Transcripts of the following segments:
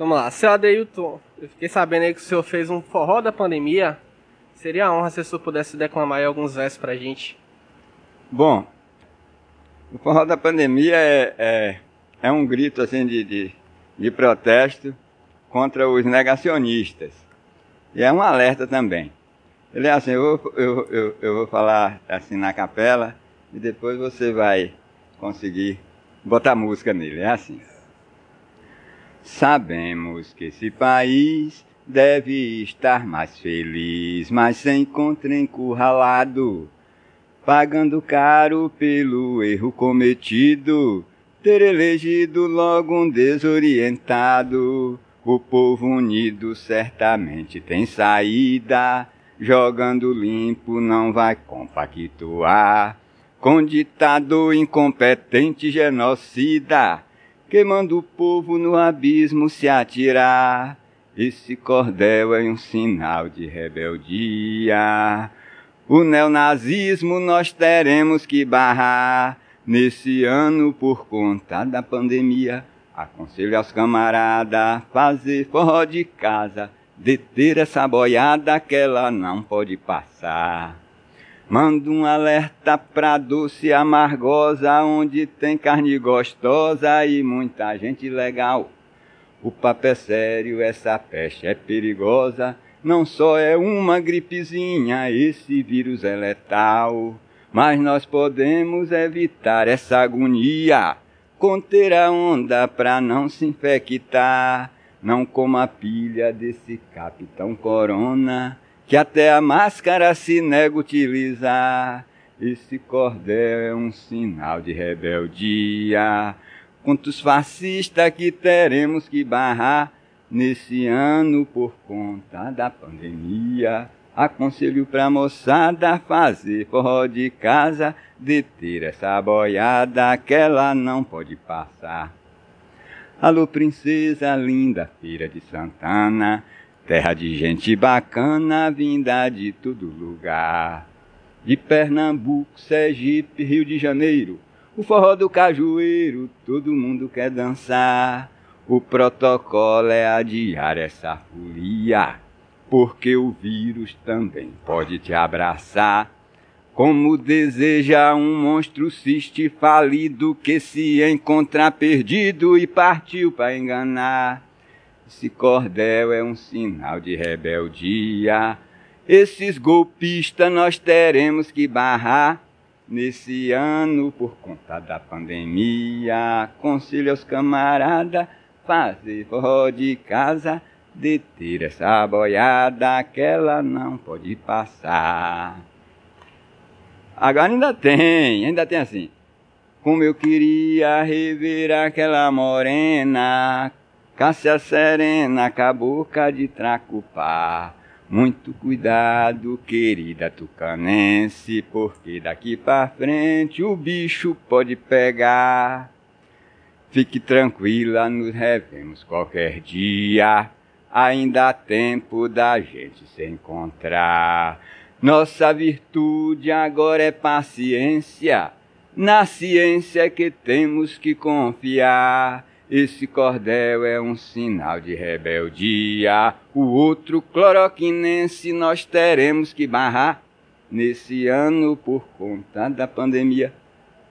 Vamos lá, seu Adeilton, eu fiquei sabendo aí que o senhor fez um forró da pandemia. Seria a honra se o senhor pudesse declamar aí alguns versos pra gente. Bom, o forró da pandemia é, é, é um grito assim de, de, de protesto contra os negacionistas. E é um alerta também. Ele é assim, eu, vou- eu, eu, eu vou falar assim na capela e depois você vai conseguir botar música nele. É assim. Sabemos que esse país deve estar mais feliz, mas se encontra encurralado, pagando caro pelo erro cometido, ter elegido logo um desorientado. O povo unido certamente tem saída, jogando limpo não vai compactuar. Com ditador incompetente genocida, que manda o povo no abismo se atirar. Esse cordel é um sinal de rebeldia. O neonazismo nós teremos que barrar nesse ano por conta da pandemia. Aconselho aos camaradas fazer forró de casa, deter essa boiada que ela não pode passar. Manda um alerta pra doce amargosa, onde tem carne gostosa e muita gente legal. O papo é sério, essa peste é perigosa. Não só é uma gripezinha, esse vírus é letal. Mas nós podemos evitar essa agonia, conter a onda pra não se infectar. Não coma a pilha desse capitão corona, que até a máscara se nega a utilizar. Esse cordel é um sinal de rebeldia contra os fascistas que teremos que barrar nesse ano por conta da pandemia. Aconselho pra moçada fazer forró de casa, deter essa boiada que ela não pode passar. Alô, princesa linda, feira de Santana, terra de gente bacana, vinda de todo lugar. De Pernambuco, Sergipe, Rio de Janeiro, o forró do cajueiro, todo mundo quer dançar. O protocolo é adiar essa folia, porque o vírus também pode te abraçar. Como deseja um monstro ciste falido que se encontra perdido e partiu para enganar. Esse cordel é um sinal de rebeldia. Esses golpistas nós teremos que barrar nesse ano por conta da pandemia. Aconselho aos camaradas fazer forró de casa, deter essa boiada que ela não pode passar. Agora ainda tem, ainda tem assim. Como eu queria rever aquela morena, Cássia Serena, com a boca de tracupá. Muito cuidado, querida tucanense, porque daqui pra frente o bicho pode pegar. Fique tranquila, nos revemos qualquer dia. Ainda há tempo da gente se encontrar. Nossa virtude agora é paciência. Na ciência que temos que confiar. Esse cordel é um sinal de rebeldia. O outro cloroquinense nós teremos que barrar nesse ano por conta da pandemia.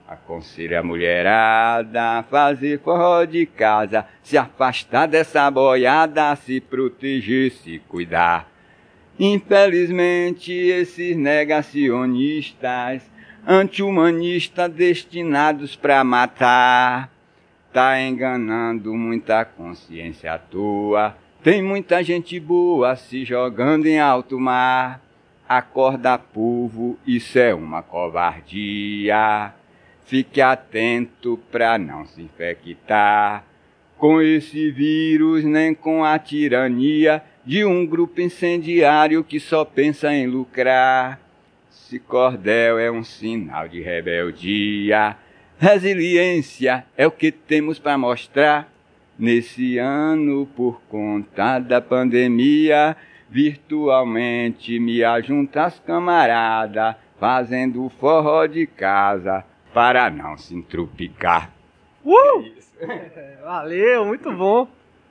Aconselho a mulherada a fazer forró de casa, se afastar dessa boiada, se proteger, se cuidar. Infelizmente, esses negacionistas, anti-humanistas destinados para matar, tá enganando muita consciência à toa. Tem muita gente boa se jogando em alto mar. Acorda, povo, isso é uma covardia. Fique atento para não se infectar com esse vírus, nem com a tirania de um grupo incendiário que só pensa em lucrar. Esse cordel é um sinal de rebeldia. Resiliência é o que temos para mostrar nesse ano por conta da pandemia. Virtualmente me ajunta as camaradas, fazendo forró de casa para não se entrupicar. Uh! Valeu, muito bom.